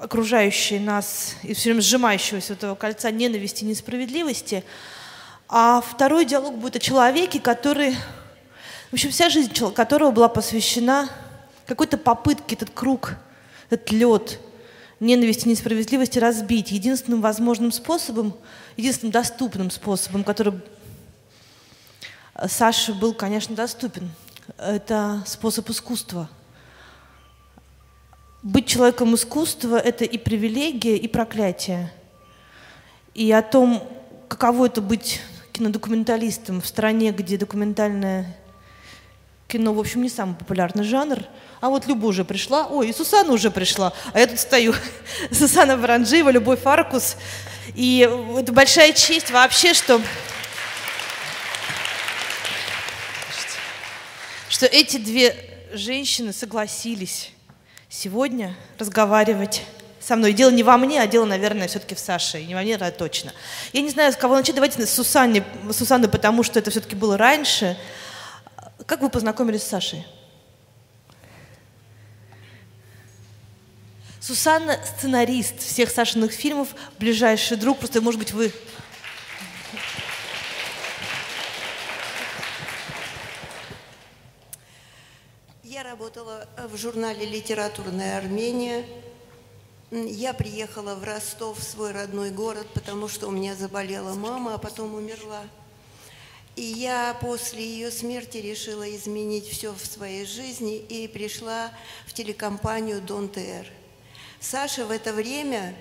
окружающей нас и все время сжимающегося этого кольца ненависти и несправедливости. А второй диалог будет о человеке, который, в общем, вся жизнь которого была посвящена какой-то попытке этот круг, этот лед ненависти и несправедливости разбить единственным возможным способом, единственным доступным способом, который Саше был, конечно, доступен. Это способ искусства. Быть человеком искусства – это и привилегия, и проклятие. И о том, каково это быть кинодокументалистом в стране, где документальное кино, в общем, не самый популярный жанр. А вот Люба уже пришла. Ой, и Сусана уже пришла. А я тут стою. Сусана Баранжиева, Любовь Фаркус. И это большая честь вообще, что что эти две женщины согласились сегодня разговаривать со мной. Дело не во мне, а дело, наверное, все-таки в Саше. И не во мне, это точно. Я не знаю, с кого начать. Давайте с Сусанны, Сусанны потому что это все-таки было раньше. Как вы познакомились с Сашей? Сусанна – сценарист всех Сашиных фильмов, ближайший друг. Просто, может быть, вы работала э, в журнале «Литературная Армения». Я приехала в Ростов, в свой родной город, потому что у меня заболела мама, а потом умерла. И я после ее смерти решила изменить все в своей жизни и пришла в телекомпанию «Дон ТР». Саша в это время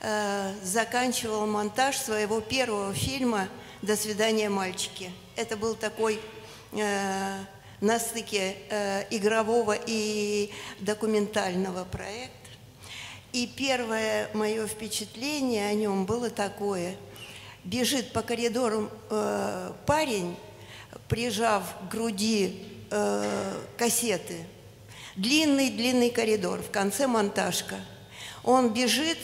э, заканчивал монтаж своего первого фильма «До свидания, мальчики». Это был такой э, на стыке э, игрового и документального проекта. И первое мое впечатление о нем было такое. Бежит по коридору э, парень, прижав к груди э, кассеты. Длинный-длинный коридор, в конце монтажка. Он бежит,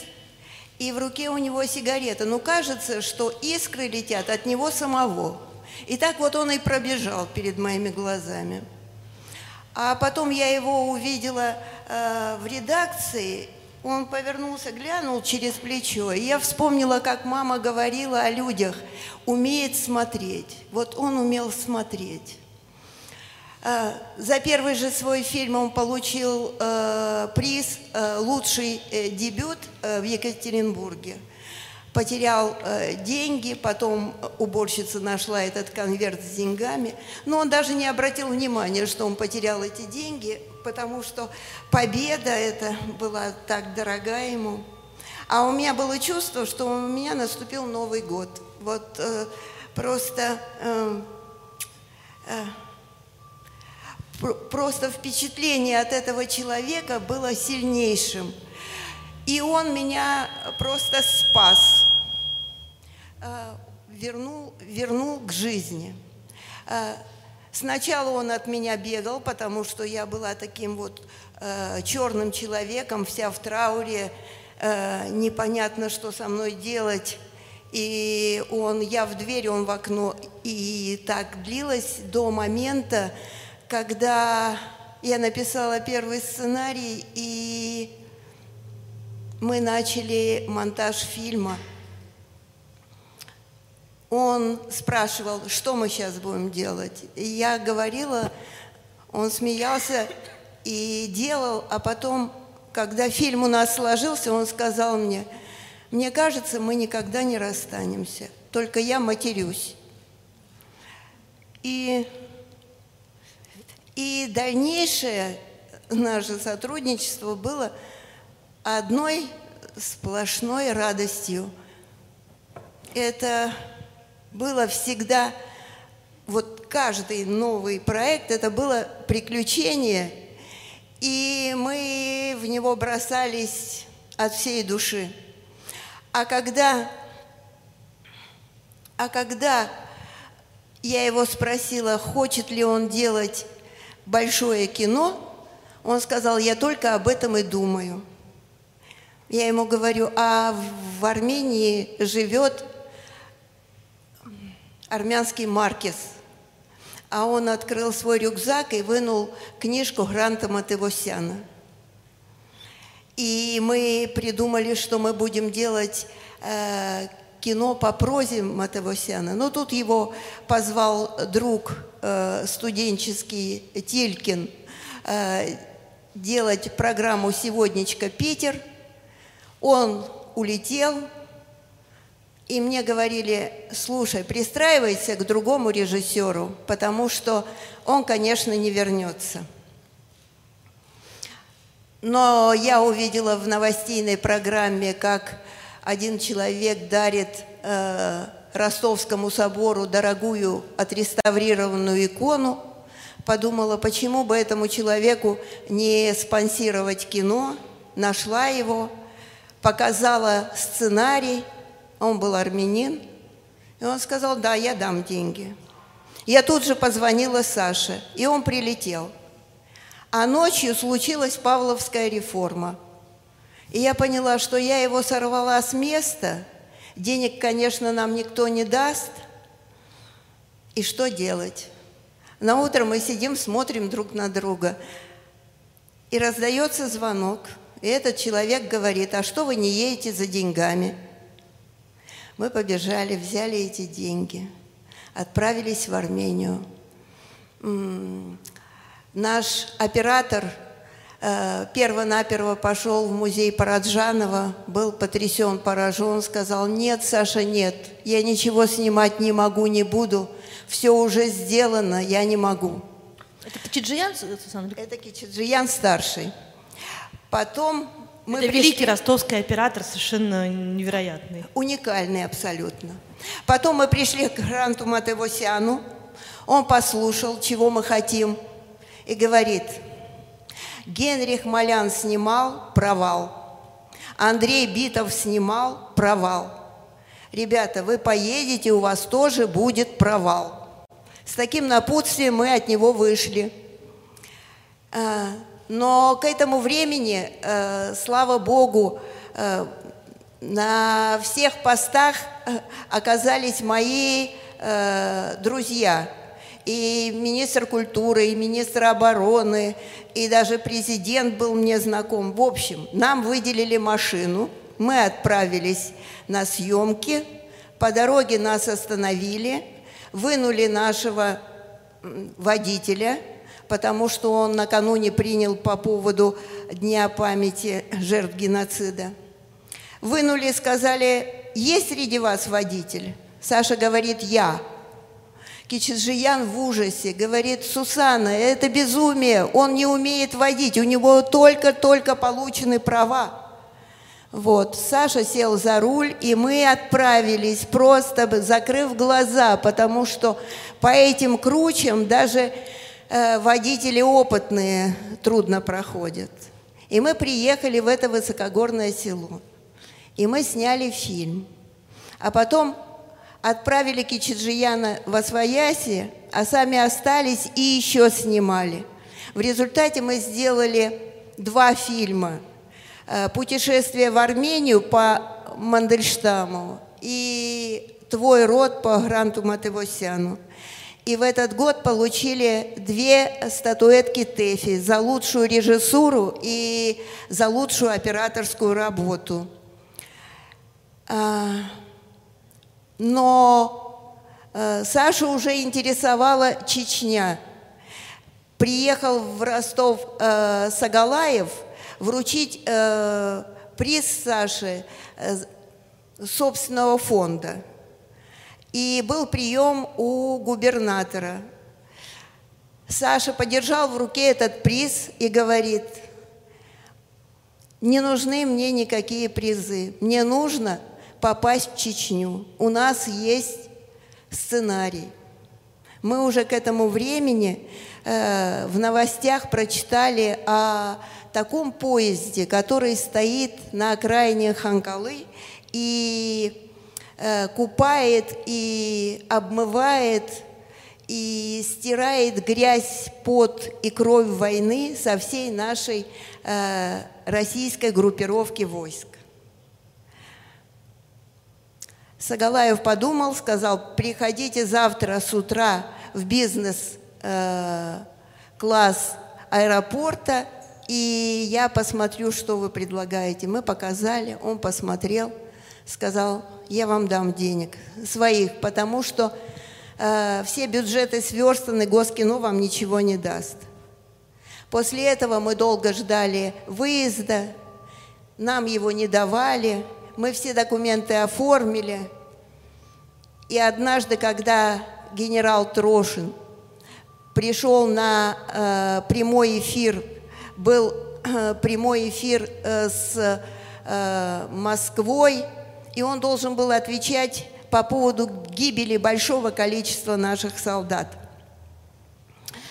и в руке у него сигарета. Ну, кажется, что искры летят от него самого. И так вот он и пробежал перед моими глазами. А потом я его увидела э, в редакции, он повернулся, глянул через плечо, и я вспомнила, как мама говорила о людях, умеет смотреть. Вот он умел смотреть. Э, за первый же свой фильм он получил э, приз э, «Лучший э, дебют» э, в Екатеринбурге – потерял э, деньги, потом уборщица нашла этот конверт с деньгами, но он даже не обратил внимания, что он потерял эти деньги, потому что победа эта была так дорога ему. А у меня было чувство, что у меня наступил Новый год. Вот э, просто... Э, э, просто впечатление от этого человека было сильнейшим – и он меня просто спас, э, вернул, вернул к жизни. Э, сначала он от меня бегал, потому что я была таким вот э, черным человеком, вся в трауре, непонятно, что со мной делать. И он, я в дверь, он в окно. И так длилось до момента, когда я написала первый сценарий, и мы начали монтаж фильма. Он спрашивал, что мы сейчас будем делать. И я говорила, он смеялся и делал, а потом, когда фильм у нас сложился, он сказал мне, мне кажется, мы никогда не расстанемся, только я матерюсь. И, и дальнейшее наше сотрудничество было – одной сплошной радостью. Это было всегда, вот каждый новый проект, это было приключение, и мы в него бросались от всей души. А когда, а когда я его спросила, хочет ли он делать большое кино, он сказал, я только об этом и думаю. Я ему говорю, а в Армении живет армянский маркес. А он открыл свой рюкзак и вынул книжку Гранта Матевосяна. И мы придумали, что мы будем делать э, кино по прозе Матавосяна. Но тут его позвал друг э, студенческий Телькин э, делать программу «Сегоднячка Питер». Он улетел, и мне говорили, слушай, пристраивайся к другому режиссеру, потому что он, конечно, не вернется. Но я увидела в новостейной программе, как один человек дарит э, Ростовскому собору дорогую отреставрированную икону. Подумала, почему бы этому человеку не спонсировать кино. Нашла его, показала сценарий – он был армянин. И он сказал, да, я дам деньги. Я тут же позвонила Саше, и он прилетел. А ночью случилась Павловская реформа. И я поняла, что я его сорвала с места. Денег, конечно, нам никто не даст. И что делать? На утро мы сидим, смотрим друг на друга. И раздается звонок. И этот человек говорит, а что вы не едете за деньгами? Мы побежали, взяли эти деньги, отправились в Армению. Наш оператор э, перво-наперво пошел в музей Параджанова, был потрясен, поражен, сказал, нет, Саша, нет, я ничего снимать не могу, не буду, все уже сделано, я не могу. Это Кичиджиян? Это Кичиджиян старший. Потом мы Это пришли... великий ростовский оператор, совершенно невероятный. Уникальный абсолютно. Потом мы пришли к Гранту Матевосяну. Он послушал, чего мы хотим, и говорит, Генрих Малян снимал «Провал». Андрей Битов снимал «Провал». Ребята, вы поедете, у вас тоже будет провал. С таким напутствием мы от него вышли. Но к этому времени, э, слава Богу, э, на всех постах э, оказались мои друзья. И министр культуры, и министр обороны, и даже президент был мне знаком. В общем, нам выделили машину, мы отправились на съемки, по дороге нас остановили, вынули нашего водителя – потому что он накануне принял по поводу Дня памяти жертв геноцида. Вынули, сказали, есть среди вас водитель? Саша говорит, я. Кичиджиян в ужасе говорит, Сусана, это безумие, он не умеет водить, у него только-только получены права. Вот, Саша сел за руль, и мы отправились, просто закрыв глаза, потому что по этим кручам даже водители опытные трудно проходят. И мы приехали в это высокогорное село. И мы сняли фильм. А потом отправили Кичиджияна в Освояси, а сами остались и еще снимали. В результате мы сделали два фильма. Э, «Путешествие в Армению» по Мандельштаму и «Твой род» по Гранту Матевосяну. И в этот год получили две статуэтки ТЭФИ за лучшую режиссуру и за лучшую операторскую работу. А, но э, Сашу уже интересовала Чечня. Приехал в Ростов э, Сагалаев вручить э, приз Саше собственного фонда – и был прием у губернатора. Саша подержал в руке этот приз и говорит, не нужны мне никакие призы, мне нужно попасть в Чечню. У нас есть сценарий. Мы уже к этому времени э, в новостях прочитали о таком поезде, который стоит на окраине Ханкалы, и купает и обмывает и стирает грязь, пот и кровь войны со всей нашей э, российской группировки войск. Сагалаев подумал, сказал, приходите завтра с утра в бизнес-класс э, аэропорта, и я посмотрю, что вы предлагаете. Мы показали, он посмотрел, сказал, я вам дам денег своих, потому что э, все бюджеты сверстаны, Госкино вам ничего не даст. После этого мы долго ждали выезда, нам его не давали, мы все документы оформили. И однажды, когда генерал Трошин пришел на э, прямой эфир, был э, прямой эфир э, с э, Москвой, и он должен был отвечать по поводу гибели большого количества наших солдат.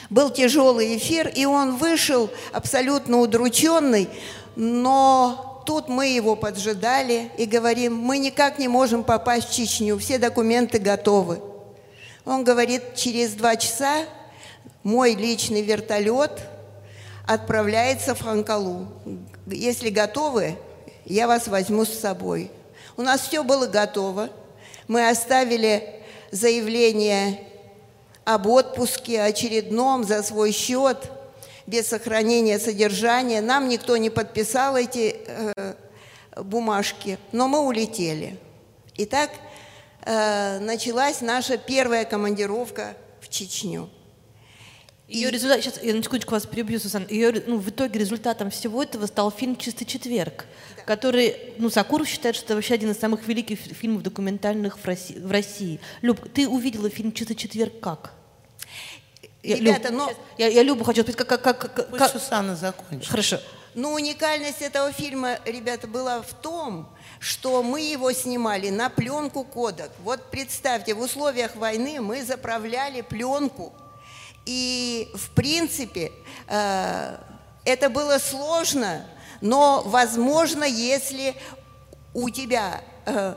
Был тяжелый эфир, и он вышел абсолютно удрученный, но тут мы его поджидали и говорим, мы никак не можем попасть в Чечню, все документы готовы. Он говорит, через два часа мой личный вертолет отправляется в Ханкалу. Если готовы, я вас возьму с собой. У нас все было готово. Мы оставили заявление об отпуске очередном за свой счет, без сохранения содержания. Нам никто не подписал эти э, бумажки, но мы улетели. Итак, э, началась наша первая командировка в Чечню. Ее результат, сейчас я на секундочку вас перебью, Сусан. Ее, ну, в итоге результатом всего этого стал фильм «Чистый четверг», да. который, ну, Сакуров считает, что это вообще один из самых великих фильмов документальных в России. В России. Люб, ты увидела фильм «Чистый четверг» как? Ребята, Люб, но... Я, я Любу хочу спросить, как... как, как, Пусть как... Сусанна закончит. Хорошо. Но уникальность этого фильма, ребята, была в том, что мы его снимали на пленку кодек. Вот представьте, в условиях войны мы заправляли пленку – и, в принципе, э, это было сложно, но, возможно, если у тебя э,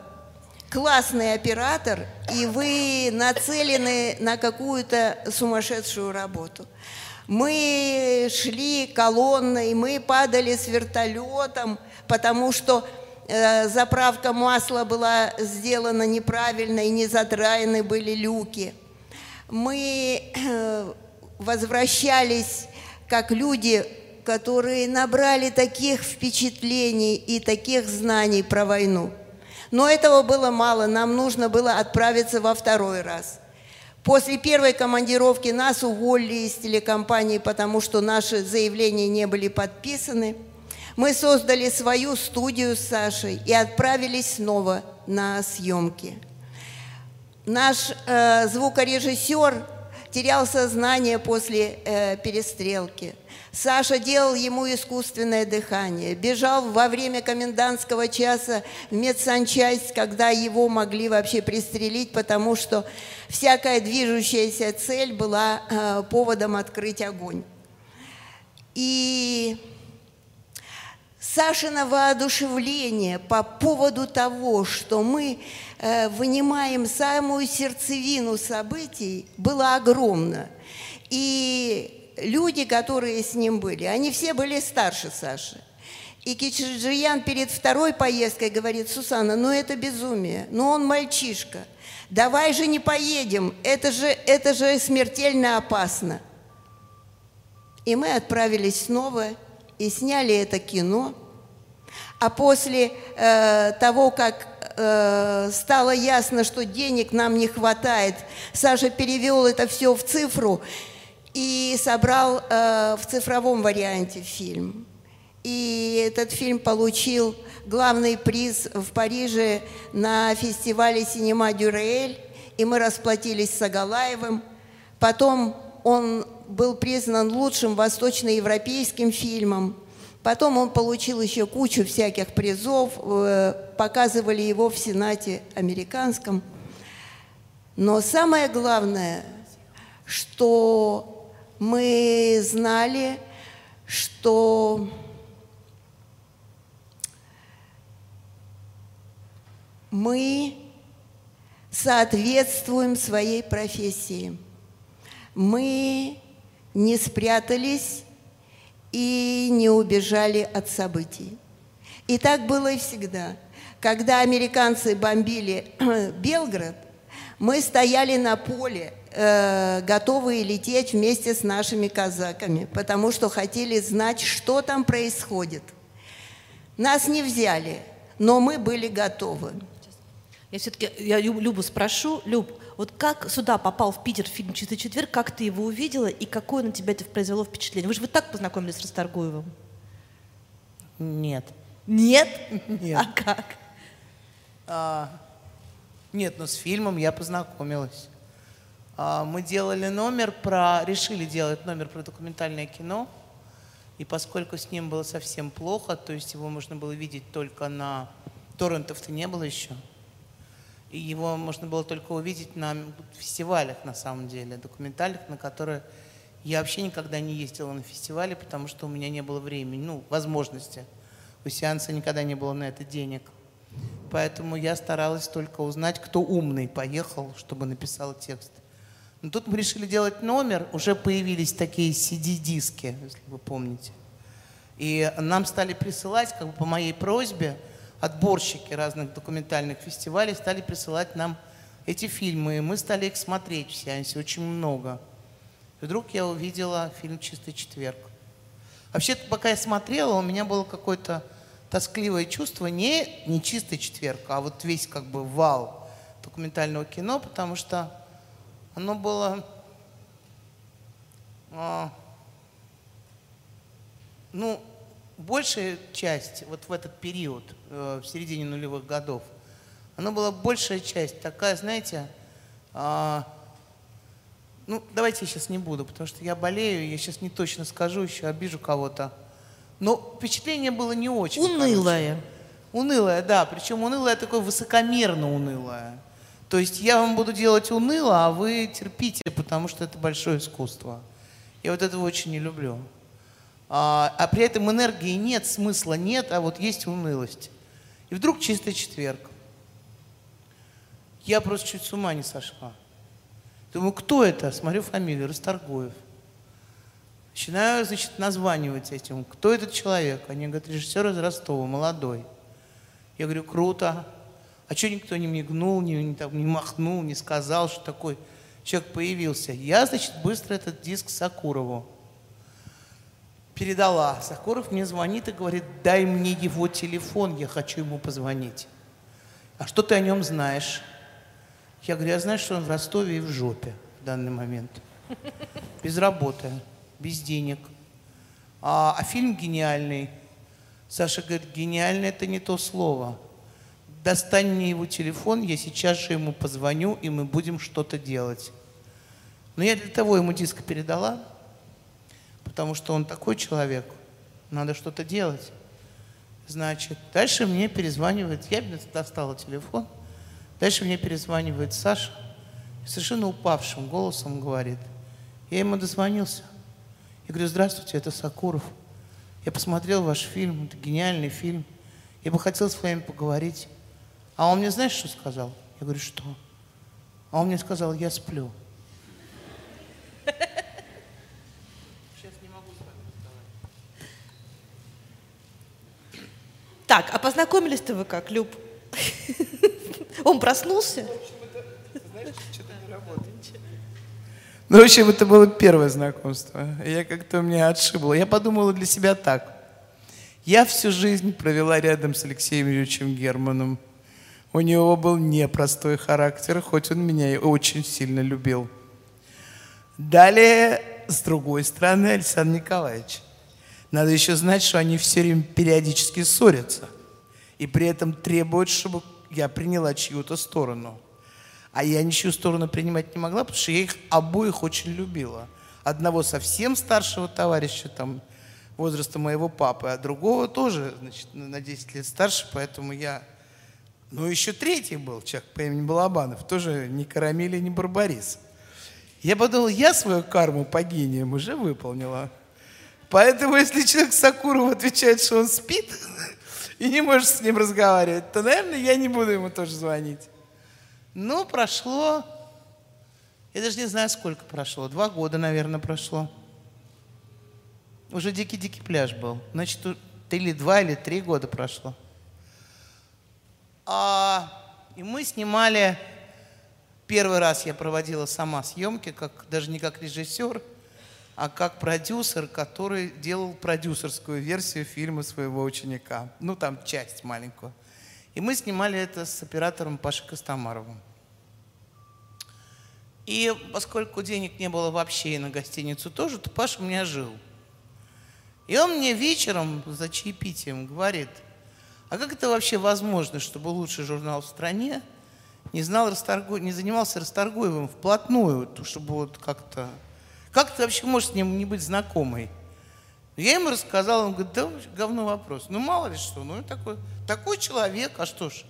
классный оператор, и вы нацелены на какую-то сумасшедшую работу. Мы шли колонной, мы падали с вертолетом, потому что э, заправка масла была сделана неправильно и не задраены были люки. Мы возвращались как люди, которые набрали таких впечатлений и таких знаний про войну. Но этого было мало, нам нужно было отправиться во второй раз. После первой командировки нас уволили из телекомпании, потому что наши заявления не были подписаны. Мы создали свою студию с Сашей и отправились снова на съемки. Наш э, звукорежиссер терял сознание после э, перестрелки. Саша делал ему искусственное дыхание, бежал во время комендантского часа в медсанчасть, когда его могли вообще пристрелить, потому что всякая движущаяся цель была э, поводом открыть огонь. И Сашина воодушевление по поводу того, что мы э, вынимаем самую сердцевину событий, было огромно. И люди, которые с ним были, они все были старше Саши. И Кичиджиян перед второй поездкой говорит, Сусана, ну это безумие, ну он мальчишка, давай же не поедем, это же, это же смертельно опасно. И мы отправились снова и сняли это кино – а после э, того, как э, стало ясно, что денег нам не хватает, Саша перевел это все в цифру и собрал э, в цифровом варианте фильм. И этот фильм получил главный приз в Париже на фестивале «Синема Дюрель», и мы расплатились с Агалаевым. Потом он был признан лучшим восточноевропейским фильмом. Потом он получил еще кучу всяких призов, э, показывали его в Сенате американском. Но самое главное, что мы знали, что мы соответствуем своей профессии. Мы не спрятались и не убежали от событий. И так было и всегда. Когда американцы бомбили Белград, мы стояли на поле э, готовые лететь вместе с нашими казаками, потому что хотели знать, что там происходит. Нас не взяли, но мы были готовы. Я все-таки я Любу спрошу, Люб, вот как сюда попал в Питер фильм «Чистый четверг», как ты его увидела и какое на тебя это произвело впечатление? Вы же вы так познакомились с Расторгуевым? Нет. Нет? Нет. А как? А, нет, но с фильмом я познакомилась. А, мы делали номер про, решили делать номер про документальное кино, и поскольку с ним было совсем плохо, то есть его можно было видеть только на торрентов-то не было еще, его можно было только увидеть на фестивалях, на самом деле, документальных, на которые я вообще никогда не ездила на фестивале, потому что у меня не было времени, ну, возможности. У сеанса никогда не было на это денег. Поэтому я старалась только узнать, кто умный поехал, чтобы написал текст. Но тут мы решили делать номер, уже появились такие CD-диски, если вы помните. И нам стали присылать, как бы по моей просьбе, отборщики разных документальных фестивалей стали присылать нам эти фильмы. И мы стали их смотреть в сеансе, очень много. И вдруг я увидела фильм «Чистый четверг». Вообще-то, пока я смотрела, у меня было какое-то тоскливое чувство, не, не «Чистый четверг», а вот весь как бы вал документального кино, потому что оно было... А, ну, большая часть, вот в этот период, э, в середине нулевых годов, она была большая часть такая, знаете, э, ну, давайте я сейчас не буду, потому что я болею, я сейчас не точно скажу, еще обижу кого-то. Но впечатление было не очень. Унылое. Хорошее. Унылое, да. Причем унылое такое высокомерно унылое. То есть я вам буду делать уныло, а вы терпите, потому что это большое искусство. Я вот этого очень не люблю а, а при этом энергии нет, смысла нет, а вот есть унылость. И вдруг чистый четверг. Я просто чуть с ума не сошла. Думаю, кто это? Смотрю фамилию, Расторгуев. Начинаю, значит, названивать этим. Кто этот человек? Они говорят, режиссер из Ростова, молодой. Я говорю, круто. А что никто не мигнул, не, не, там, не махнул, не сказал, что такой человек появился? Я, значит, быстро этот диск Сакурову передала. Сокуров мне звонит и говорит, дай мне его телефон, я хочу ему позвонить. А что ты о нем знаешь? Я говорю, я знаю, что он в Ростове и в жопе в данный момент. Без работы, без денег. А, а фильм гениальный. Саша говорит, гениальный это не то слово. Достань мне его телефон, я сейчас же ему позвоню, и мы будем что-то делать. Но я для того ему диск передала, потому что он такой человек, надо что-то делать. Значит, дальше мне перезванивает, я достала телефон, дальше мне перезванивает Саша, совершенно упавшим голосом говорит, я ему дозвонился. Я говорю, здравствуйте, это Сакуров. Я посмотрел ваш фильм, это гениальный фильм. Я бы хотел с вами поговорить. А он мне, знаешь, что сказал? Я говорю, что? А он мне сказал, я сплю. Так, а познакомились-то вы как, Люб? Он проснулся? Ну, в общем, это было первое знакомство. Я как-то меня отшибло. Я подумала для себя так. Я всю жизнь провела рядом с Алексеем Юрьевичем Германом. У него был непростой характер, хоть он меня и очень сильно любил. Далее, с другой стороны, Александр Николаевич – надо еще знать, что они все время периодически ссорятся. И при этом требуют, чтобы я приняла чью-то сторону. А я ничью сторону принимать не могла, потому что я их обоих очень любила. Одного совсем старшего товарища, там, возраста моего папы, а другого тоже, значит, на 10 лет старше, поэтому я... Ну, еще третий был человек по имени Балабанов, тоже не Карамель не Барбарис. Я подумала, я свою карму по гениям уже выполнила. Поэтому, если человек Сакуров отвечает, что он спит и не может с ним разговаривать, то, наверное, я не буду ему тоже звонить. Ну, прошло, я даже не знаю, сколько прошло, два года, наверное, прошло. Уже дикий-дикий пляж был. Значит, или два, или три года прошло. А, и мы снимали первый раз я проводила сама съемки, как, даже не как режиссер, а как продюсер, который делал продюсерскую версию фильма своего ученика. Ну, там часть маленькую. И мы снимали это с оператором Пашей Костомаровым. И поскольку денег не было вообще и на гостиницу тоже, то Паша у меня жил. И он мне вечером за чаепитием говорит, а как это вообще возможно, чтобы лучший журнал в стране не знал не занимался Расторгуевым вплотную, чтобы вот как-то... Как ты вообще можешь с ним не быть знакомой? Я ему рассказал, он говорит, да говно вопрос. Ну, мало ли что, ну, такой, такой человек, а что ж.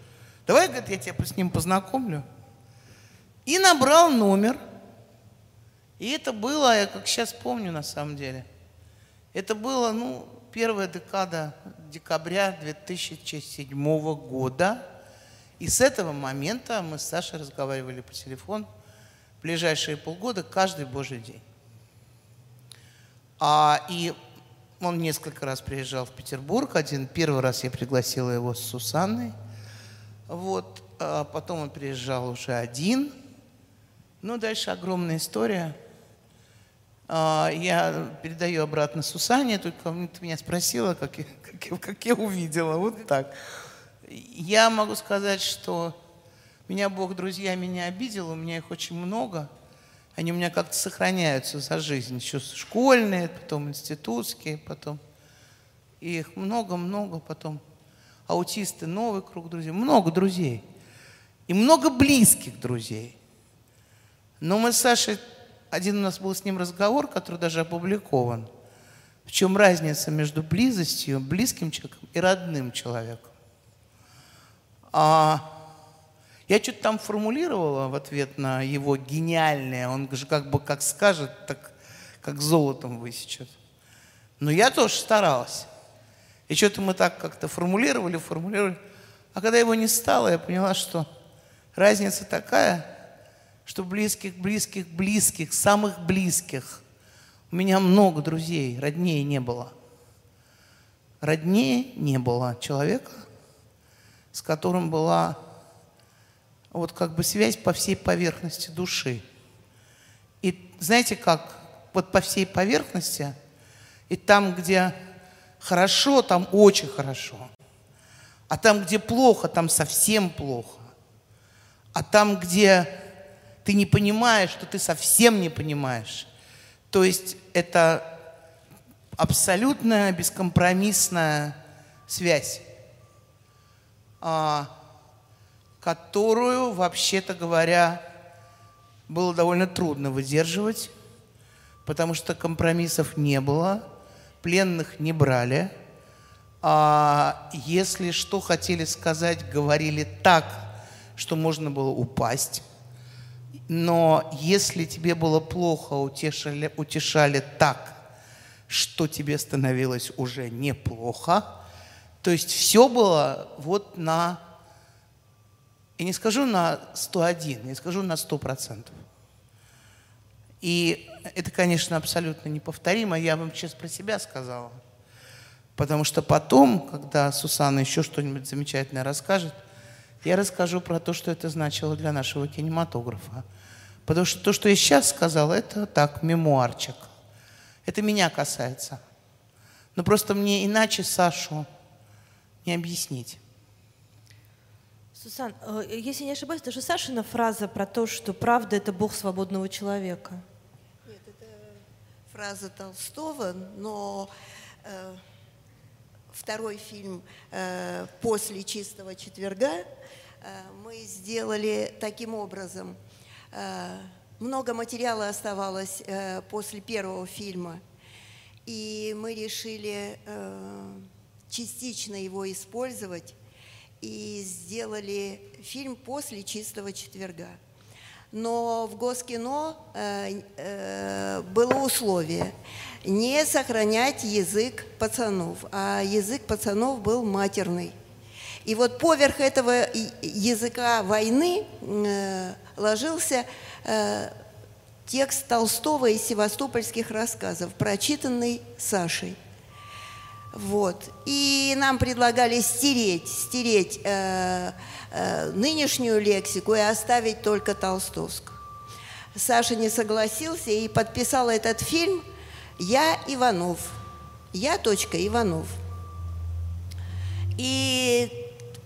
Давай, говорит, я тебя с ним познакомлю. И набрал номер. И это было, я как сейчас помню на самом деле, это было, ну, первая декада декабря 2007 года. И с этого момента мы с Сашей разговаривали по телефону ближайшие полгода каждый божий день. А, и он несколько раз приезжал в Петербург. Один, первый раз я пригласила его с Сусанной. Вот, а потом он приезжал уже один. Ну, дальше огромная история. А, я передаю обратно Сусане, только ты меня спросила, как я, как, я, как я увидела, вот так. Я могу сказать, что меня Бог друзьями не обидел, у меня их очень много. Они у меня как-то сохраняются за жизнь. Еще школьные, потом институтские, потом. И их много-много потом. Аутисты, новый круг друзей. Много друзей. И много близких друзей. Но мы с Сашей, один у нас был с ним разговор, который даже опубликован. В чем разница между близостью, близким человеком и родным человеком? А я что-то там формулировала в ответ на его гениальное, он же как бы как скажет, так как золотом высечет. Но я тоже старалась. И что-то мы так как-то формулировали, формулировали. А когда его не стало, я поняла, что разница такая, что близких, близких, близких, самых близких. У меня много друзей, роднее не было. Роднее не было человека, с которым была вот как бы связь по всей поверхности души. И знаете как? Вот по всей поверхности, и там, где хорошо, там очень хорошо. А там, где плохо, там совсем плохо. А там, где ты не понимаешь, что ты совсем не понимаешь. То есть это абсолютная бескомпромиссная связь, а, которую, вообще-то говоря, было довольно трудно выдерживать, потому что компромиссов не было, пленных не брали. А если что хотели сказать, говорили так, что можно было упасть. Но если тебе было плохо, утешали, утешали так, что тебе становилось уже неплохо, то есть все было вот на, я не скажу на 101, я скажу на 100%. И это, конечно, абсолютно неповторимо, я вам сейчас про себя сказала. Потому что потом, когда Сусанна еще что-нибудь замечательное расскажет, я расскажу про то, что это значило для нашего кинематографа. Потому что то, что я сейчас сказал, это так, мемуарчик. Это меня касается. Но просто мне иначе Сашу не объяснить. Сусан, э, если не ошибаюсь, это же Сашина фраза про то, что правда – это Бог свободного человека. Нет, это фраза Толстого, но э, второй фильм э, «После чистого четверга» э, мы сделали таким образом – Э, много материала оставалось э, после первого фильма, и мы решили э, частично его использовать и сделали фильм после «Чистого четверга». Но в Госкино было условие не сохранять язык пацанов, а язык пацанов был матерный. И вот поверх этого языка войны э, ложился э, текст Толстого из севастопольских рассказов, прочитанный Сашей. Вот. И нам предлагали стереть, стереть э, э, нынешнюю лексику и оставить только толстовскую. Саша не согласился и подписал этот фильм «Я Иванов». «Я. Иванов». И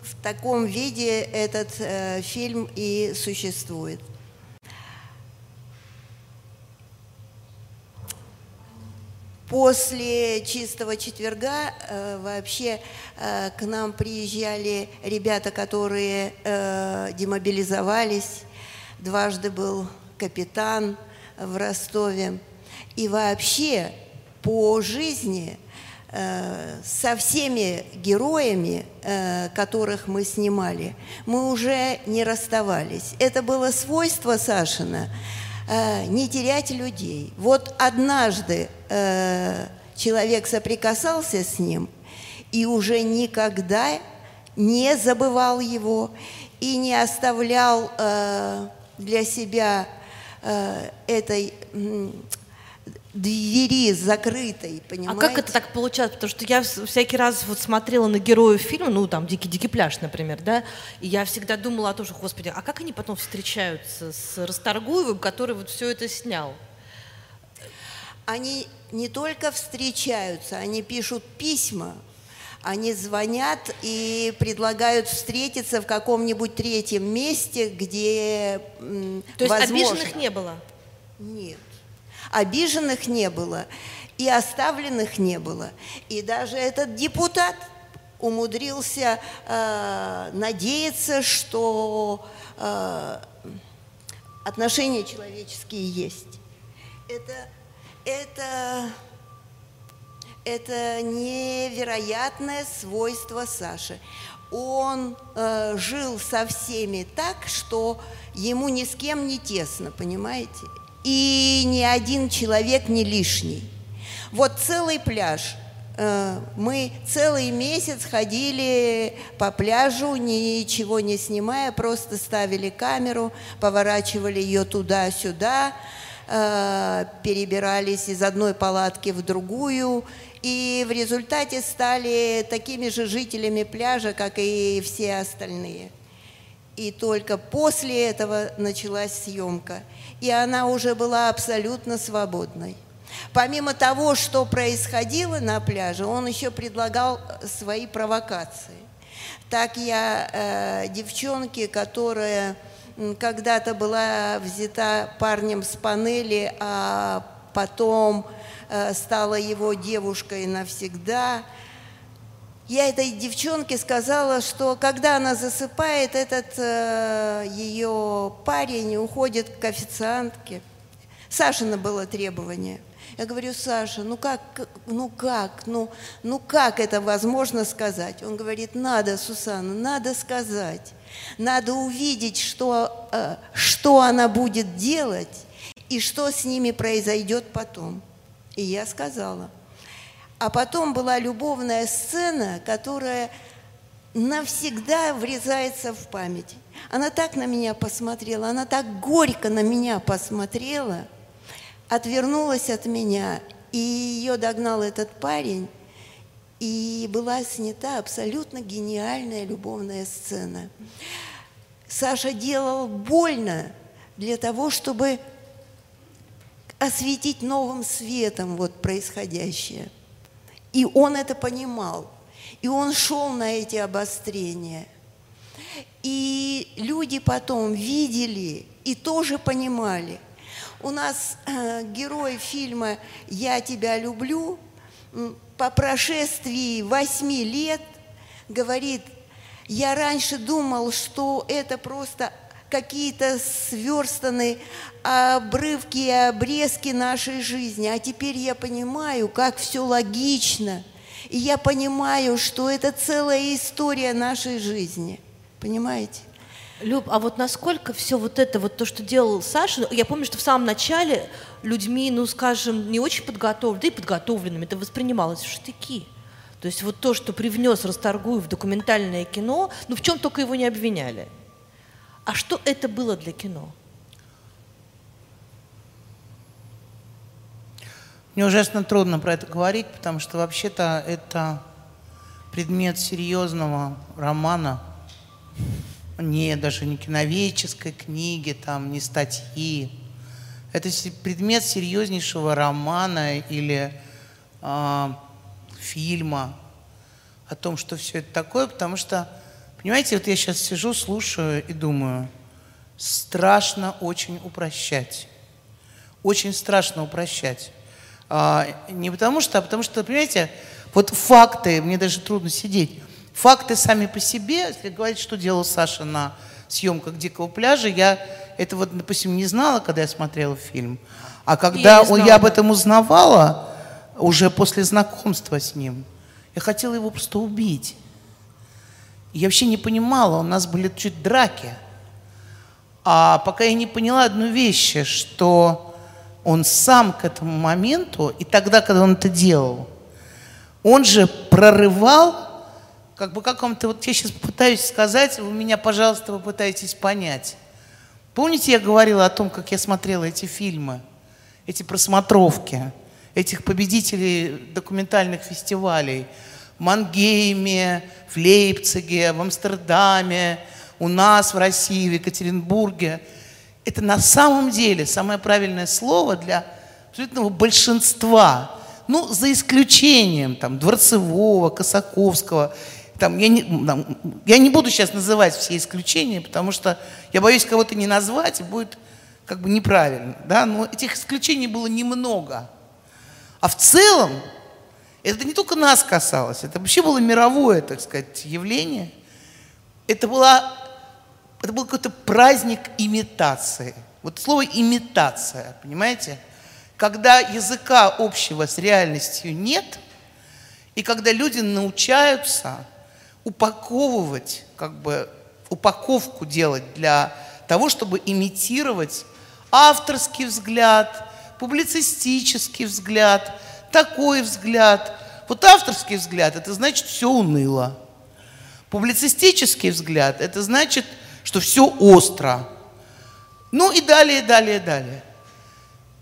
в таком виде этот э, фильм и существует. После чистого четверга э, вообще э, к нам приезжали ребята, которые э, демобилизовались. Дважды был капитан в Ростове. И вообще по жизни э, со всеми героями, э, которых мы снимали, мы уже не расставались. Это было свойство Сашина – Э, не терять людей. Вот однажды э, человек соприкасался с ним и уже никогда не забывал его и не оставлял э, для себя этой двери закрытой, понимаете? А как это так получалось? Потому что я всякий раз вот смотрела на героев фильма, ну, там, «Дикий-дикий пляж», например, да, и я всегда думала о том, что, господи, а как они потом встречаются с Расторгуевым, который вот все это снял? Они не только встречаются, они пишут письма, они звонят и предлагают встретиться в каком-нибудь третьем месте, где То есть возможно... обиженных не было? Нет. Обиженных не было, и оставленных не было. И даже этот депутат умудрился э, надеяться, что э, отношения человеческие есть. Это, это, это невероятное свойство Саши. Он э, жил со всеми так, что ему ни с кем не тесно, понимаете? и ни один человек не лишний. Вот целый пляж. Э, мы целый месяц ходили по пляжу, ничего не снимая, просто ставили камеру, поворачивали ее туда-сюда, перебирались из одной палатки в другую, и в результате стали такими же жителями пляжа, как и все остальные. И только после этого началась съемка – и она уже была абсолютно свободной. Помимо того, что происходило на пляже, он еще предлагал свои провокации. Так я э, девчонке, которая когда-то была взята парнем с панели, а потом э, стала его девушкой навсегда – я этой девчонке сказала, что когда она засыпает, этот э, ее парень уходит к официантке. Сашина было требование. Я говорю, Саша, ну как, ну как, ну, ну как это возможно сказать? Он говорит, надо, Сусанна, надо сказать. Надо увидеть, что, э, что она будет делать и что с ними произойдет потом. И я сказала – а потом была любовная сцена, которая навсегда врезается в память. Она так на меня посмотрела, она так горько на меня посмотрела, отвернулась от меня, и ее догнал этот парень, и была снята абсолютно гениальная любовная сцена. Саша делал больно для того, чтобы осветить новым светом вот происходящее. И он это понимал. И он шел на эти обострения. И люди потом видели и тоже понимали. У нас э, герой фильма «Я тебя люблю» по прошествии восьми лет говорит, я раньше думал, что это просто какие-то сверстанные обрывки и обрезки нашей жизни. А теперь я понимаю, как все логично. И я понимаю, что это целая история нашей жизни. Понимаете? Люб, а вот насколько все вот это, вот то, что делал Саша, я помню, что в самом начале людьми, ну, скажем, не очень подготовленными, да и подготовленными, это воспринималось в штыки. То есть вот то, что привнес Расторгуев в документальное кино, ну, в чем только его не обвиняли. А что это было для кино? Мне ужасно трудно про это говорить, потому что вообще-то это предмет серьезного романа, не даже не киноведческой книги, там, не статьи. Это предмет серьезнейшего романа или э, фильма о том, что все это такое, потому что, понимаете, вот я сейчас сижу, слушаю и думаю, страшно очень упрощать. Очень страшно упрощать. А, не потому что, а потому что, понимаете, вот факты, мне даже трудно сидеть. Факты сами по себе, если говорить, что делал Саша на съемках «Дикого пляжа», я этого, допустим, не знала, когда я смотрела фильм. А когда я, я об этом узнавала, уже после знакомства с ним, я хотела его просто убить. Я вообще не понимала, у нас были чуть драки. А пока я не поняла одну вещь, что он сам к этому моменту, и тогда, когда он это делал, он же прорывал, как бы каком-то, вот я сейчас пытаюсь сказать, вы меня, пожалуйста, попытаетесь понять. Помните, я говорила о том, как я смотрела эти фильмы, эти просмотровки, этих победителей документальных фестивалей в Мангейме, в Лейпциге, в Амстердаме, у нас в России, в Екатеринбурге – это на самом деле самое правильное слово для абсолютного большинства. Ну, за исключением там, Дворцевого, Косаковского. Там, я, не, там, я не буду сейчас называть все исключения, потому что я боюсь кого-то не назвать, и будет как бы неправильно. Да? Но этих исключений было немного. А в целом, это не только нас касалось, это вообще было мировое, так сказать, явление. Это была это был какой-то праздник имитации. Вот слово имитация, понимаете? Когда языка общего с реальностью нет, и когда люди научаются упаковывать, как бы упаковку делать для того, чтобы имитировать авторский взгляд, публицистический взгляд, такой взгляд. Вот авторский взгляд, это значит все уныло. Публицистический взгляд, это значит – что все остро. Ну и далее, далее, далее.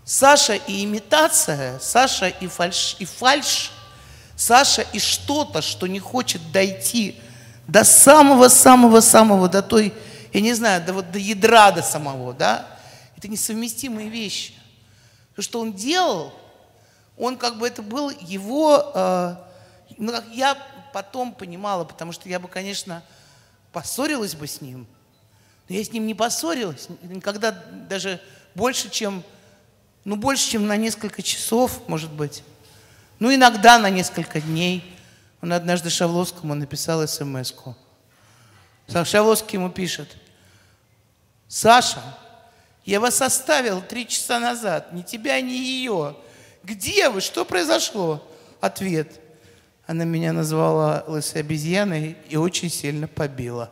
Саша и имитация, Саша и фальш, и фальш, Саша и что-то, что не хочет дойти до самого-самого-самого, до той, я не знаю, до, вот, до ядра до самого, да, это несовместимые вещи. То, что он делал, он как бы это был его, э, ну, как я потом понимала, потому что я бы, конечно, поссорилась бы с ним, но я с ним не поссорилась, никогда даже больше, чем, ну, больше, чем на несколько часов, может быть. Ну, иногда на несколько дней. Он однажды Шавловскому написал смс-ку. Шавловский ему пишет, Саша, я вас оставил три часа назад, ни тебя, ни ее. Где вы? Что произошло? Ответ. Она меня назвала лысой обезьяной и очень сильно побила.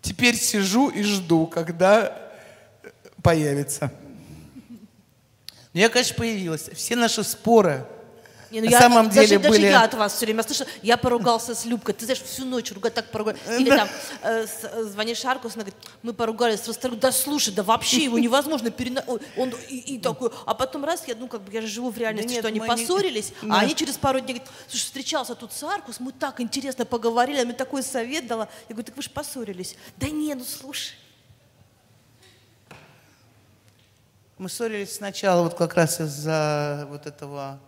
Теперь сижу и жду, когда появится. Но я, конечно, появилась. Все наши споры не, ну на я, самом даже, деле даже были... я от вас все время слышу, я поругался с Любкой. Ты знаешь, всю ночь ругать так поругались. Или там э, с, э, звонишь Аркус, она говорит, мы поругались с Ростовым. Да слушай, да вообще его невозможно перена... Он и, и такой... А потом раз, я, ну как бы, я же живу в реальности, да нет, что они поссорились, не... а они через пару дней говорят, слушай, встречался тут с Аркус, мы так интересно поговорили, она мне такой совет дала. Я говорю, так вы же поссорились. Да не, ну слушай. Мы ссорились сначала вот как раз из-за вот этого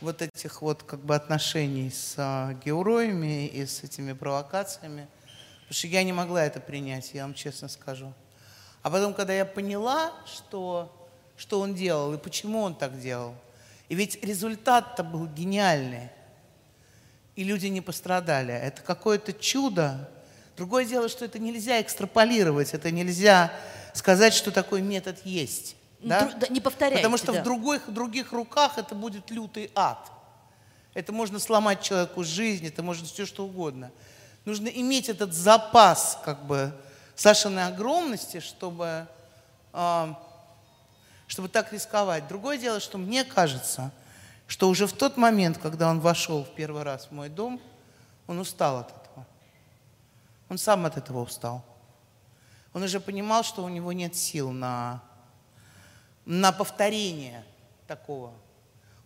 вот этих вот как бы отношений с а, героями и с этими провокациями, потому что я не могла это принять, я вам честно скажу. А потом, когда я поняла, что, что он делал и почему он так делал, и ведь результат-то был гениальный, и люди не пострадали. Это какое-то чудо. Другое дело, что это нельзя экстраполировать, это нельзя сказать, что такой метод есть. Да? Да, не повторяйте. Потому что да. в других, в других руках это будет лютый ад. Это можно сломать человеку жизнь, это может все что угодно. Нужно иметь этот запас как бы Сашиной огромности, чтобы, э, чтобы так рисковать. Другое дело, что мне кажется, что уже в тот момент, когда он вошел в первый раз в мой дом, он устал от этого. Он сам от этого устал. Он уже понимал, что у него нет сил на на повторение такого.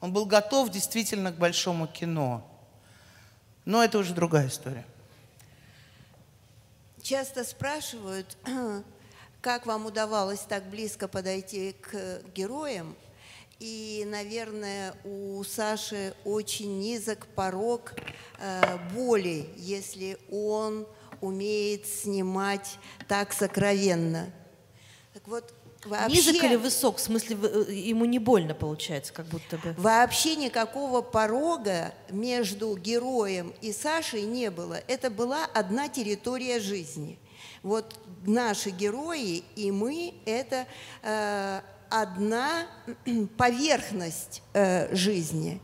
Он был готов действительно к большому кино. Но это уже другая история. Часто спрашивают, как вам удавалось так близко подойти к героям. И, наверное, у Саши очень низок порог э, боли, если он умеет снимать так сокровенно. Так вот, Вообще, Низок или высок? В смысле, э, ему не больно получается, как будто бы? Вообще никакого порога между героем и Сашей не было. Это была одна территория жизни. Вот наши герои и мы – это э, одна поверхность э, жизни.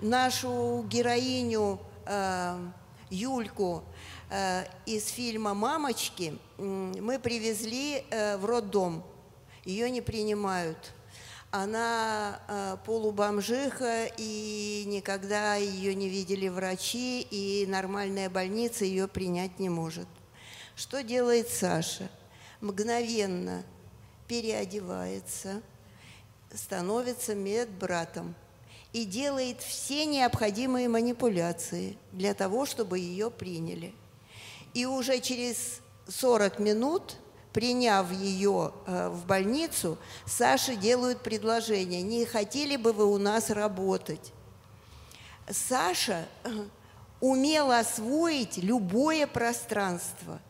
Нашу героиню э, Юльку э, из фильма «Мамочки» мы привезли э, в роддом – ее не принимают. Она э, полубомжиха, и никогда ее не видели врачи, и нормальная больница ее принять не может. Что делает Саша? Мгновенно переодевается, становится медбратом и делает все необходимые манипуляции для того, чтобы ее приняли. И уже через 40 минут приняв ее э, в больницу, Саше делают предложение, не хотели бы вы у нас работать. Саша э, умел освоить любое пространство.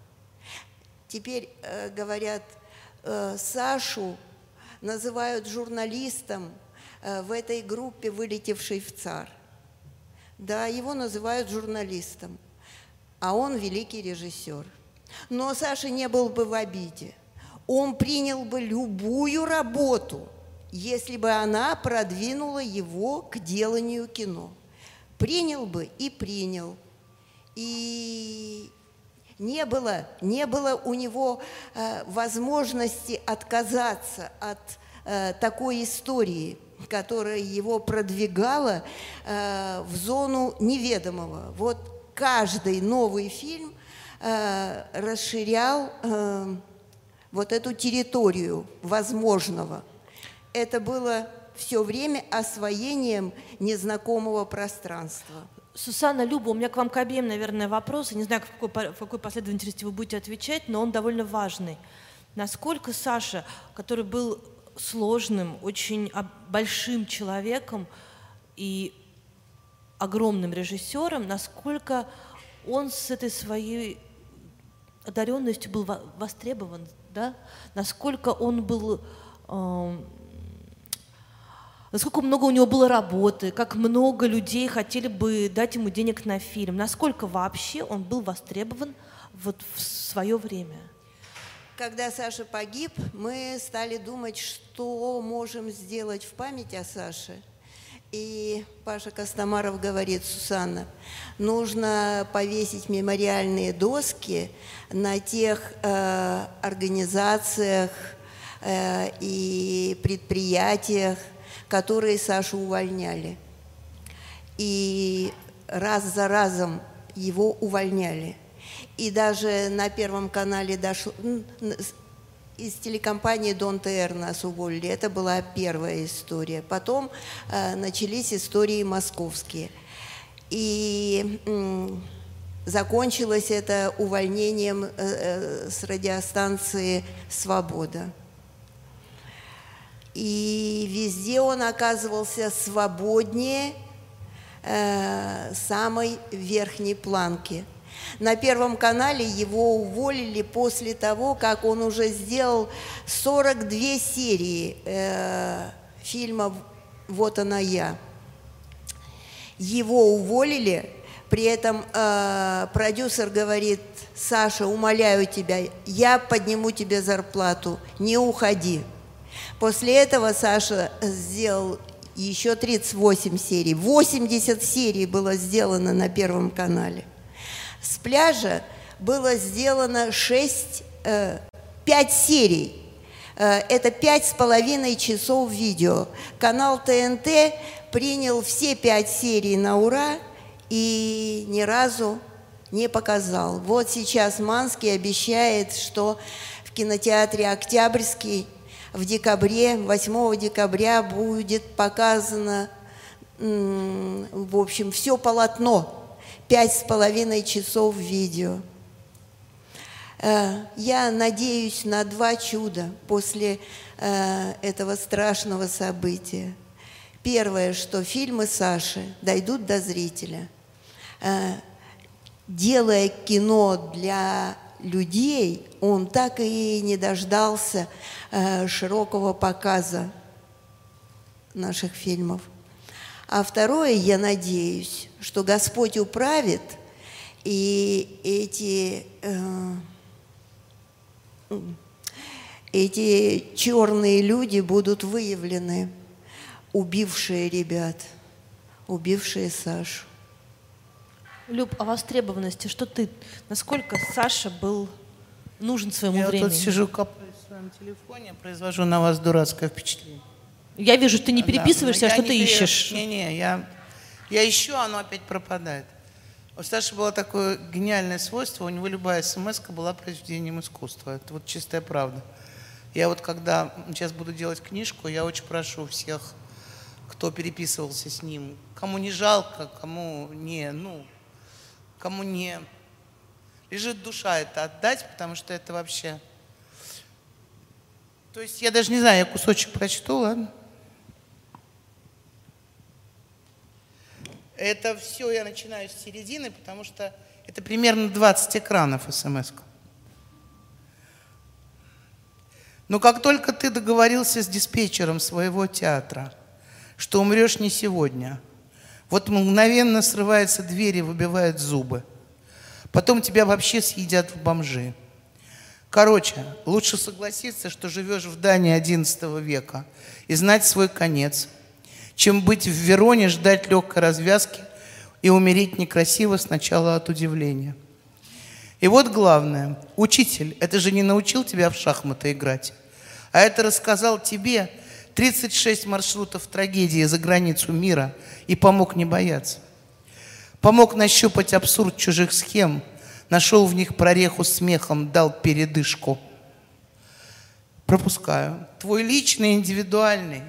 Теперь э, говорят, Сашу называют журналистом в этой группе, вылетевшей в ЦАР. Да, его называют журналистом, а он великий режиссер – но Саша не был бы в обиде. Он принял бы любую работу, если бы она продвинула его к деланию кино. Принял бы и принял. И не было, не было у него э, возможности отказаться от э, такой истории, которая его продвигала э, в зону неведомого. Вот каждый новый фильм расширял э, вот эту территорию возможного. Это было все время освоением незнакомого пространства. Сусанна, Люба, у меня к вам к обеим, наверное, вопрос. Не знаю, в какой, в какой последовательности вы будете отвечать, но он довольно важный. Насколько Саша, который был сложным, очень большим человеком и огромным режиссером, насколько он с этой своей одаренностью был востребован, да? насколько он был, э, насколько много у него было работы, как много людей хотели бы дать ему денег на фильм, насколько вообще он был востребован вот в свое время. Когда Саша погиб, мы стали думать, что можем сделать в память о Саше – и Паша Костомаров говорит, Сусанна, нужно повесить мемориальные доски на тех э, организациях э, и предприятиях, которые Сашу увольняли. И раз за разом его увольняли. И даже на Первом канале дошло, из телекомпании Дон ТР нас уволили. Это была первая история. Потом э, начались истории московские. И э, закончилось это увольнением э, э, с радиостанции «Свобода». И везде он оказывался свободнее э, самой верхней планки – на Первом канале его уволили после того, как он уже сделал 42 серии э, фильма «Вот она я». Его уволили, при этом э, продюсер говорит, Саша, умоляю тебя, я подниму тебе зарплату, не уходи. После этого Саша сделал еще 38 серий. 80 серий было сделано на Первом канале. С пляжа было сделано 6, 5 э, серий. Э, это пять с половиной часов видео. Канал ТНТ принял все пять серий на ура и ни разу не показал. Вот сейчас Манский обещает, что в кинотеатре «Октябрьский» в декабре, 8 декабря будет показано, в общем, все полотно, пять с половиной часов видео. Э, я надеюсь на два чуда после э, этого страшного события. Первое, что фильмы Саши дойдут до зрителя. Э, делая кино для людей, он так и не дождался широкого показа наших фильмов. А второе, я надеюсь, что Господь управит, и эти, э, эти черные люди будут выявлены, убившие ребят, убившие Сашу. Люб, о востребованности, что ты, насколько Саша был нужен своему я времени? Я тут сижу, копаюсь в своем телефоне, произвожу на вас дурацкое впечатление. Я вижу, ты не переписываешься, да, а что ты пере... ищешь? Не-не, я, я ищу, оно опять пропадает. У Саши было такое гениальное свойство, у него любая смс была произведением искусства. Это вот чистая правда. Я вот когда сейчас буду делать книжку, я очень прошу всех, кто переписывался с ним, кому не жалко, кому не, ну, кому не лежит душа это отдать, потому что это вообще... То есть я даже не знаю, я кусочек прочту, ладно? Это все я начинаю с середины, потому что это примерно 20 экранов смс. -ка. Но как только ты договорился с диспетчером своего театра, что умрешь не сегодня – вот мгновенно срывается дверь и выбивает зубы. Потом тебя вообще съедят в бомжи. Короче, лучше согласиться, что живешь в Дании XI века и знать свой конец, чем быть в Вероне, ждать легкой развязки и умереть некрасиво сначала от удивления. И вот главное, учитель, это же не научил тебя в шахматы играть, а это рассказал тебе – 36 маршрутов трагедии за границу мира и помог не бояться. Помог нащупать абсурд чужих схем, нашел в них прореху смехом, дал передышку. Пропускаю. Твой личный, индивидуальный,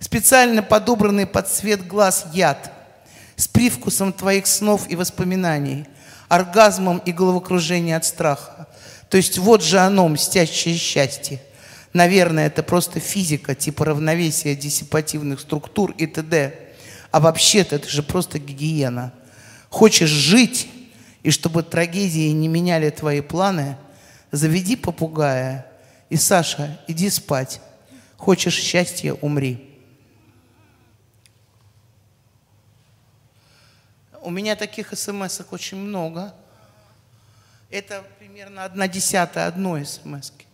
специально подобранный под цвет глаз яд с привкусом твоих снов и воспоминаний, оргазмом и головокружением от страха. То есть вот же оно, мстящее счастье. Наверное, это просто физика, типа равновесия диссипативных структур и т.д. А вообще-то это же просто гигиена. Хочешь жить, и чтобы трагедии не меняли твои планы, заведи попугая. И, Саша, иди спать. Хочешь счастья, умри. У меня таких смс очень много. Это примерно одна десятая одной смс. -ки.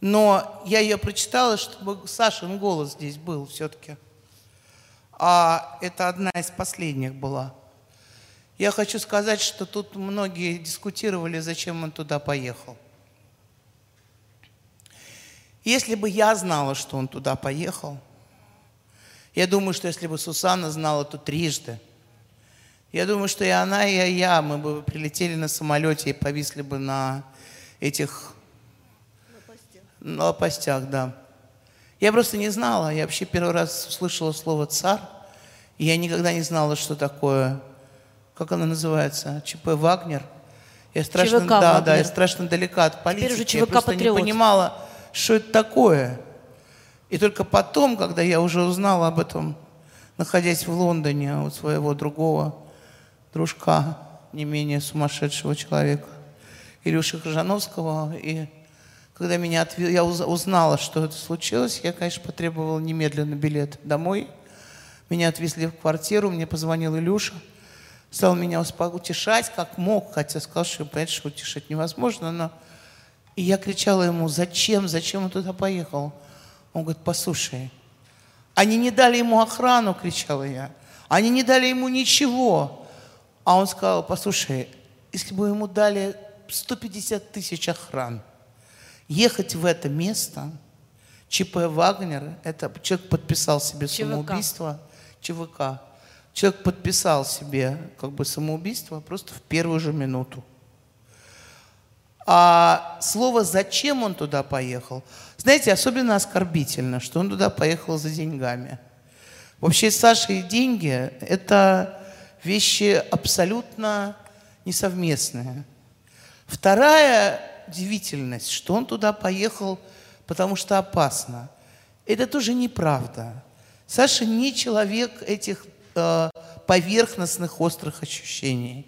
Но я ее прочитала, чтобы Сашин голос здесь был все-таки. А это одна из последних была. Я хочу сказать, что тут многие дискутировали, зачем он туда поехал. Если бы я знала, что он туда поехал, я думаю, что если бы Сусанна знала, то трижды. Я думаю, что и она, и я, мы бы прилетели на самолете и повисли бы на этих на лопастях, да. Я просто не знала, я вообще первый раз слышала слово «царь», и я никогда не знала, что такое, как оно называется, ЧП «Вагнер». Я страшно, ЧВК да, «Вагнер». да, я страшно далека от политики. Теперь уже ЧВК я просто «Патриот». не понимала, что это такое. И только потом, когда я уже узнала об этом, находясь в Лондоне у своего другого дружка, не менее сумасшедшего человека, Илюши Крыжановского, и когда меня отвел, я узнала, что это случилось, я, конечно, потребовала немедленно билет домой. Меня отвезли в квартиру, мне позвонил Илюша, стал меня утешать, как мог, хотя сказал, что, понятно, что утешать невозможно, но... И я кричала ему, зачем, зачем он туда поехал? Он говорит, послушай, они не дали ему охрану, кричала я. Они не дали ему ничего. А он сказал, послушай, если бы ему дали 150 тысяч охран, ехать в это место, ЧП Вагнер, это человек подписал себе ЧВК. самоубийство, ЧВК. Человек подписал себе как бы самоубийство просто в первую же минуту. А слово «зачем он туда поехал» Знаете, особенно оскорбительно, что он туда поехал за деньгами. Вообще Саша и деньги – это вещи абсолютно несовместные. Вторая удивительность, что он туда поехал, потому что опасно. Это тоже неправда. Саша не человек этих э, поверхностных острых ощущений.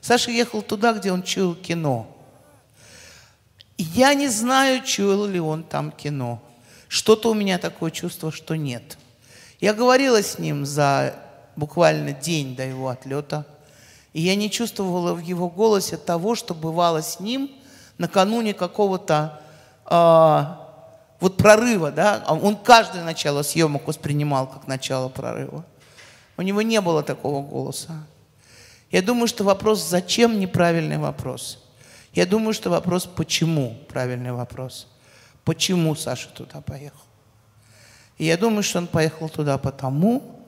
Саша ехал туда, где он чуял кино – я не знаю, чуял ли он там кино. Что-то у меня такое чувство, что нет. Я говорила с ним за буквально день до его отлета, и я не чувствовала в его голосе того, что бывало с ним накануне какого-то э, вот прорыва, да, а он каждое начало съемок воспринимал как начало прорыва. У него не было такого голоса. Я думаю, что вопрос «зачем» неправильный вопрос – я думаю, что вопрос «почему?» правильный вопрос. Почему Саша туда поехал? И я думаю, что он поехал туда потому,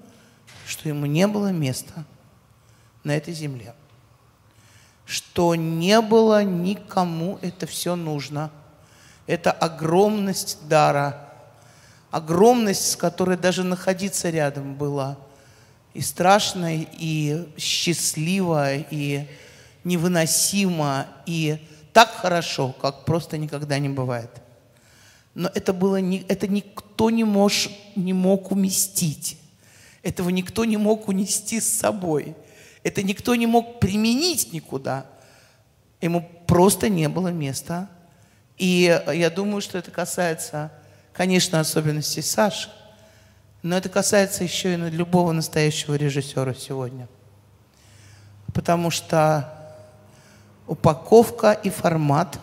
что ему не было места на этой земле. Что не было никому это все нужно. Это огромность дара, огромность, с которой даже находиться рядом было и страшно, и счастливо, и невыносимо и так хорошо, как просто никогда не бывает. Но это было не, это никто не, мож, не мог уместить. Этого никто не мог унести с собой. Это никто не мог применить никуда. Ему просто не было места. И я думаю, что это касается, конечно, особенностей Саши, но это касается еще и любого настоящего режиссера сегодня. Потому что Упаковка и формат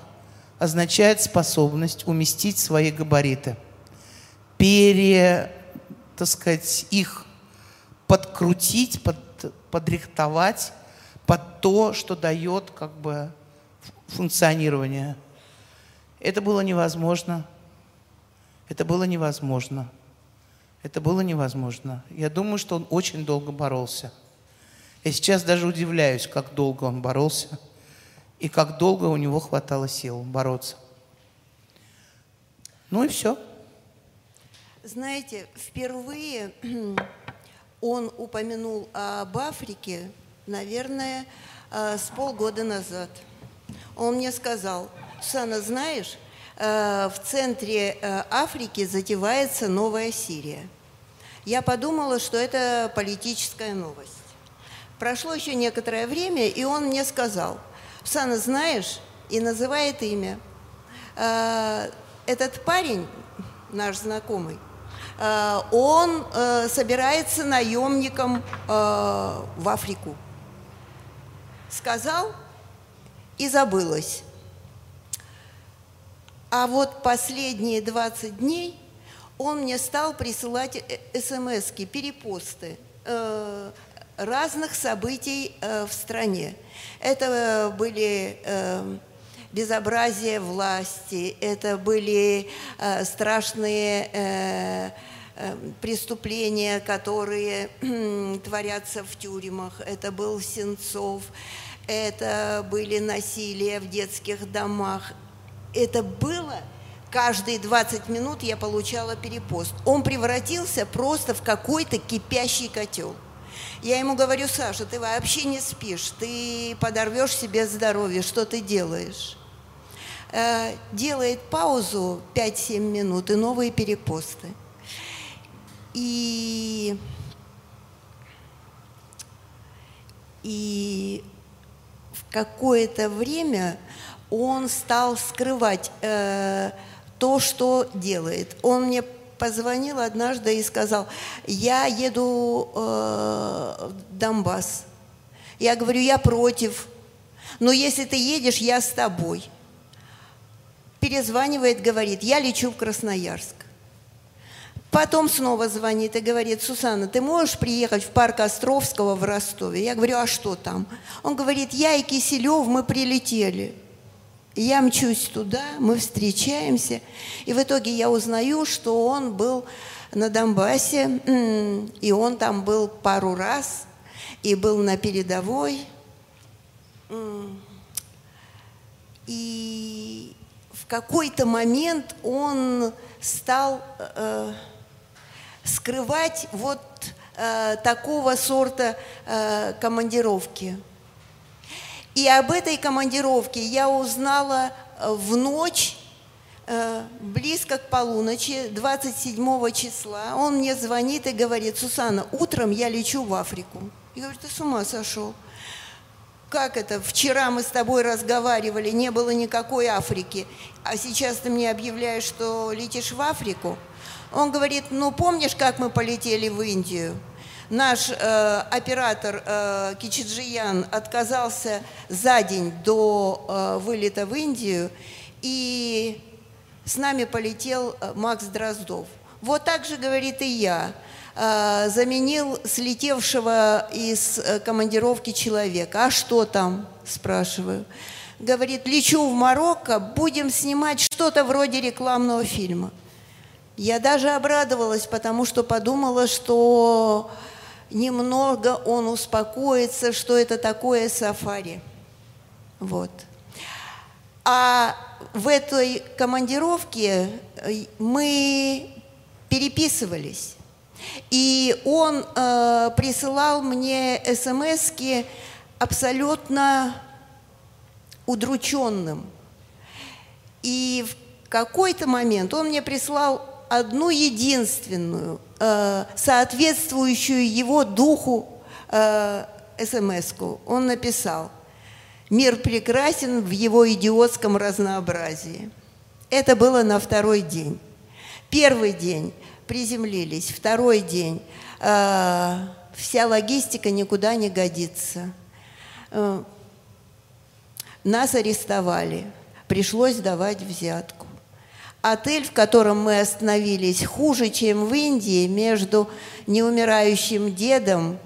означает способность уместить свои габариты, пере, так сказать, их подкрутить, под, подрихтовать под то, что дает как бы функционирование. Это было невозможно. Это было невозможно. Это было невозможно. Я думаю, что он очень долго боролся. Я сейчас даже удивляюсь, как долго он боролся – и как долго у него хватало сил бороться. Ну и все. Знаете, впервые он упомянул об Африке, наверное, э, с полгода назад. Он мне сказал, Сана, знаешь, э, в центре э, Африки затевается новая Сирия. Я подумала, что это политическая новость. Прошло еще некоторое время, и он мне сказал – Сана, знаешь, и называет имя. Этот парень, наш знакомый, он а, собирается наемником в Африку. Сказал и забылось. А вот последние 20 дней он мне стал присылать э, смс перепосты э, разных событий э, в стране. Это были э, безобразия власти, это были э, страшные преступления, которые творятся в тюрьмах. Это был Сенцов, это были насилия в детских домах. Это было каждые 20 минут я получала перепост. Он превратился просто в какой-то кипящий котел. Я ему говорю, Саша, ты вообще не спишь, ты подорвешь себе здоровье, что ты делаешь? Э, делает паузу 5-7 минут и новые перепосты. И, и в какое-то время он стал скрывать э, то, что делает. Он мне позвонил однажды и сказал, я еду э, в Донбасс. Я говорю, я против, но если ты едешь, я с тобой. Перезванивает, говорит, я лечу в Красноярск. Потом снова звонит и говорит, Сусанна, ты можешь приехать в парк Островского в Ростове? Я говорю, а что там? Он говорит, я и Киселев, мы прилетели. Я мчусь туда, мы встречаемся, и в итоге я узнаю, что он был на Донбассе, и он там был пару раз, и был на передовой. И какой-то момент он стал э, скрывать вот э, такого сорта э, командировки. И об этой командировке я узнала э, в ночь, э, близко к полуночи, 27 числа. Он мне звонит и говорит, Сусана, утром я лечу в Африку. Я говорю, ты с ума сошел? Как это? Вчера мы с тобой разговаривали, не было никакой Африки, а сейчас ты мне объявляешь, что летишь в Африку? Он говорит, ну помнишь, как мы полетели в Индию? Наш э, оператор э, Кичиджиян отказался за день до э, вылета в Индию, и с нами полетел э, Макс Дроздов. Вот так же, говорит, и я э, заменил слетевшего из э, командировки человека. А что там, спрашиваю. Говорит, лечу в Марокко, будем снимать что-то вроде рекламного фильма. Я даже обрадовалась, потому что подумала, что немного он успокоится, что это такое сафари. Вот. А в этой командировке э, мы переписывались. И он э, присылал мне смс абсолютно удрученным. И в какой-то момент он мне прислал одну единственную, э, соответствующую его духу э, смс-ку. Он написал «Мир прекрасен в его идиотском разнообразии». Это было на второй день. Первый день приземлились, второй день э, вся логистика никуда не годится. Э, нас арестовали, пришлось давать взятку. Отель, в котором мы остановились, хуже, чем в Индии, между неумирающим дедом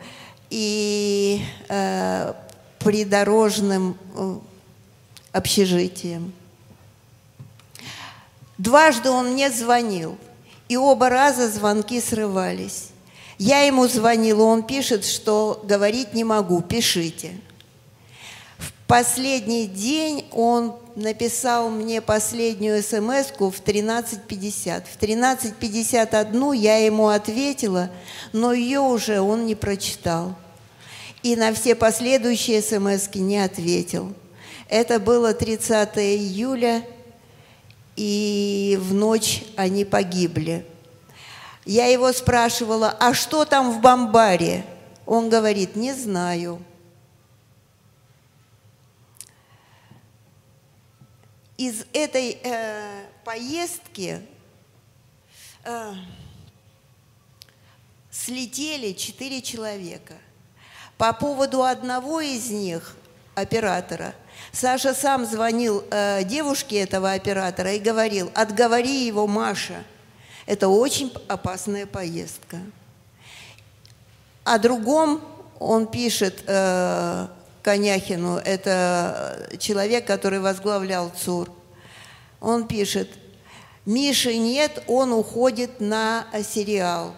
и э, придорожным э, общежитием. Дважды он мне звонил, и оба раза звонки срывались. Я ему звонила, он пишет, что говорить не могу, пишите. В последний день он написал мне последнюю смс в 13.50. В 13.51 я ему ответила, но ее уже он не прочитал. И на все последующие смс не ответил. Это было 30 июля, и в ночь они погибли. Я его спрашивала, а что там в Бомбаре? Он говорит, не знаю. Из этой э, поездки э, слетели четыре человека. По поводу одного из них, оператора, Саша сам звонил э, девушке этого оператора и говорил, отговори его, Маша, это очень опасная поездка. О другом он пишет, э, Коняхину, это человек, который возглавлял ЦУР. Он пишет, Миши нет, он уходит на сериал.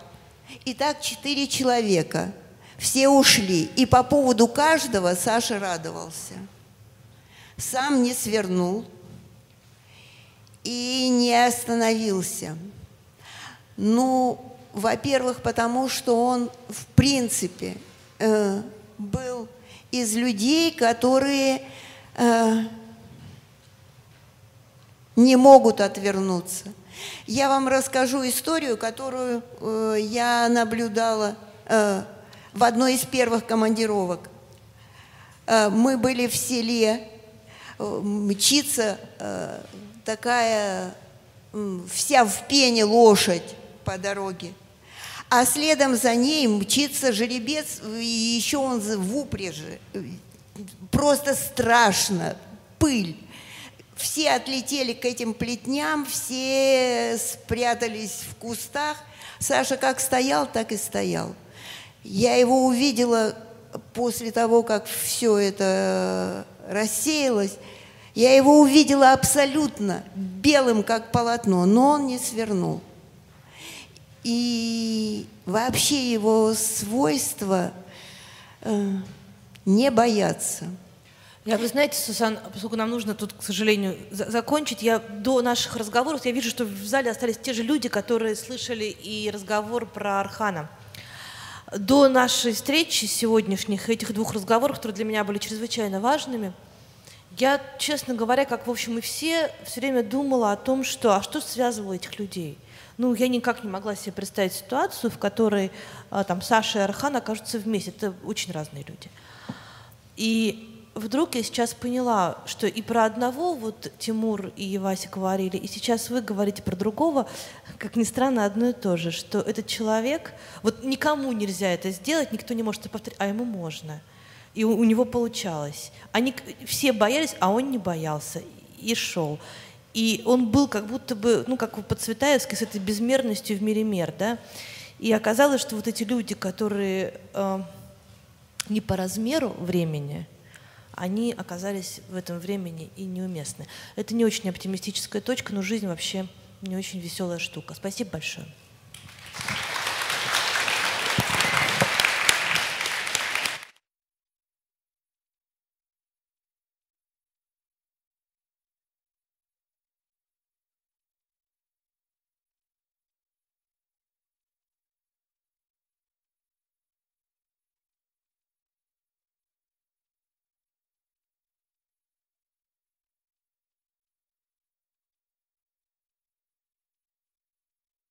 Итак, четыре человека. Все ушли. И по поводу каждого Саша радовался. Сам не свернул и не остановился. Ну, во-первых, потому что он, в принципе, э, был из людей, которые э, не могут отвернуться. Я вам расскажу историю, которую э, я наблюдала э, в одной из первых командировок. Э, мы были в селе, э, мчится э, такая э, вся в пене лошадь по дороге а следом за ней мчится жеребец, и еще он в упряжи. Просто страшно, пыль. Все отлетели к этим плетням, все спрятались в кустах. Саша как стоял, так и стоял. Я его увидела после того, как все это рассеялось. Я его увидела абсолютно белым, как полотно, но он не свернул. И вообще его свойство э, не бояться. Я, вы знаете, Сусан, поскольку нам нужно тут, к сожалению, за закончить, я до наших разговоров, я вижу, что в зале остались те же люди, которые слышали и разговор про Архана. До нашей встречи сегодняшних, этих двух разговоров, которые для меня были чрезвычайно важными, я, честно говоря, как, в общем, и все, все время думала о том, что, а что связывало этих людей? Ну, я никак не могла себе представить ситуацию, в которой а, там Саша и Архан окажутся вместе. Это очень разные люди. И вдруг я сейчас поняла, что и про одного вот Тимур и Вася говорили, и сейчас вы говорите про другого, как ни странно, одно и то же, что этот человек, вот никому нельзя это сделать, никто не может это повторить, а ему можно. И у, у него получалось. Они все боялись, а он не боялся и шел. И он был как будто бы, ну, как по Цветаевски, с этой безмерностью в мире мер, да. И оказалось, что вот эти люди, которые э, не по размеру времени, они оказались в этом времени и неуместны. Это не очень оптимистическая точка, но жизнь вообще не очень веселая штука. Спасибо большое.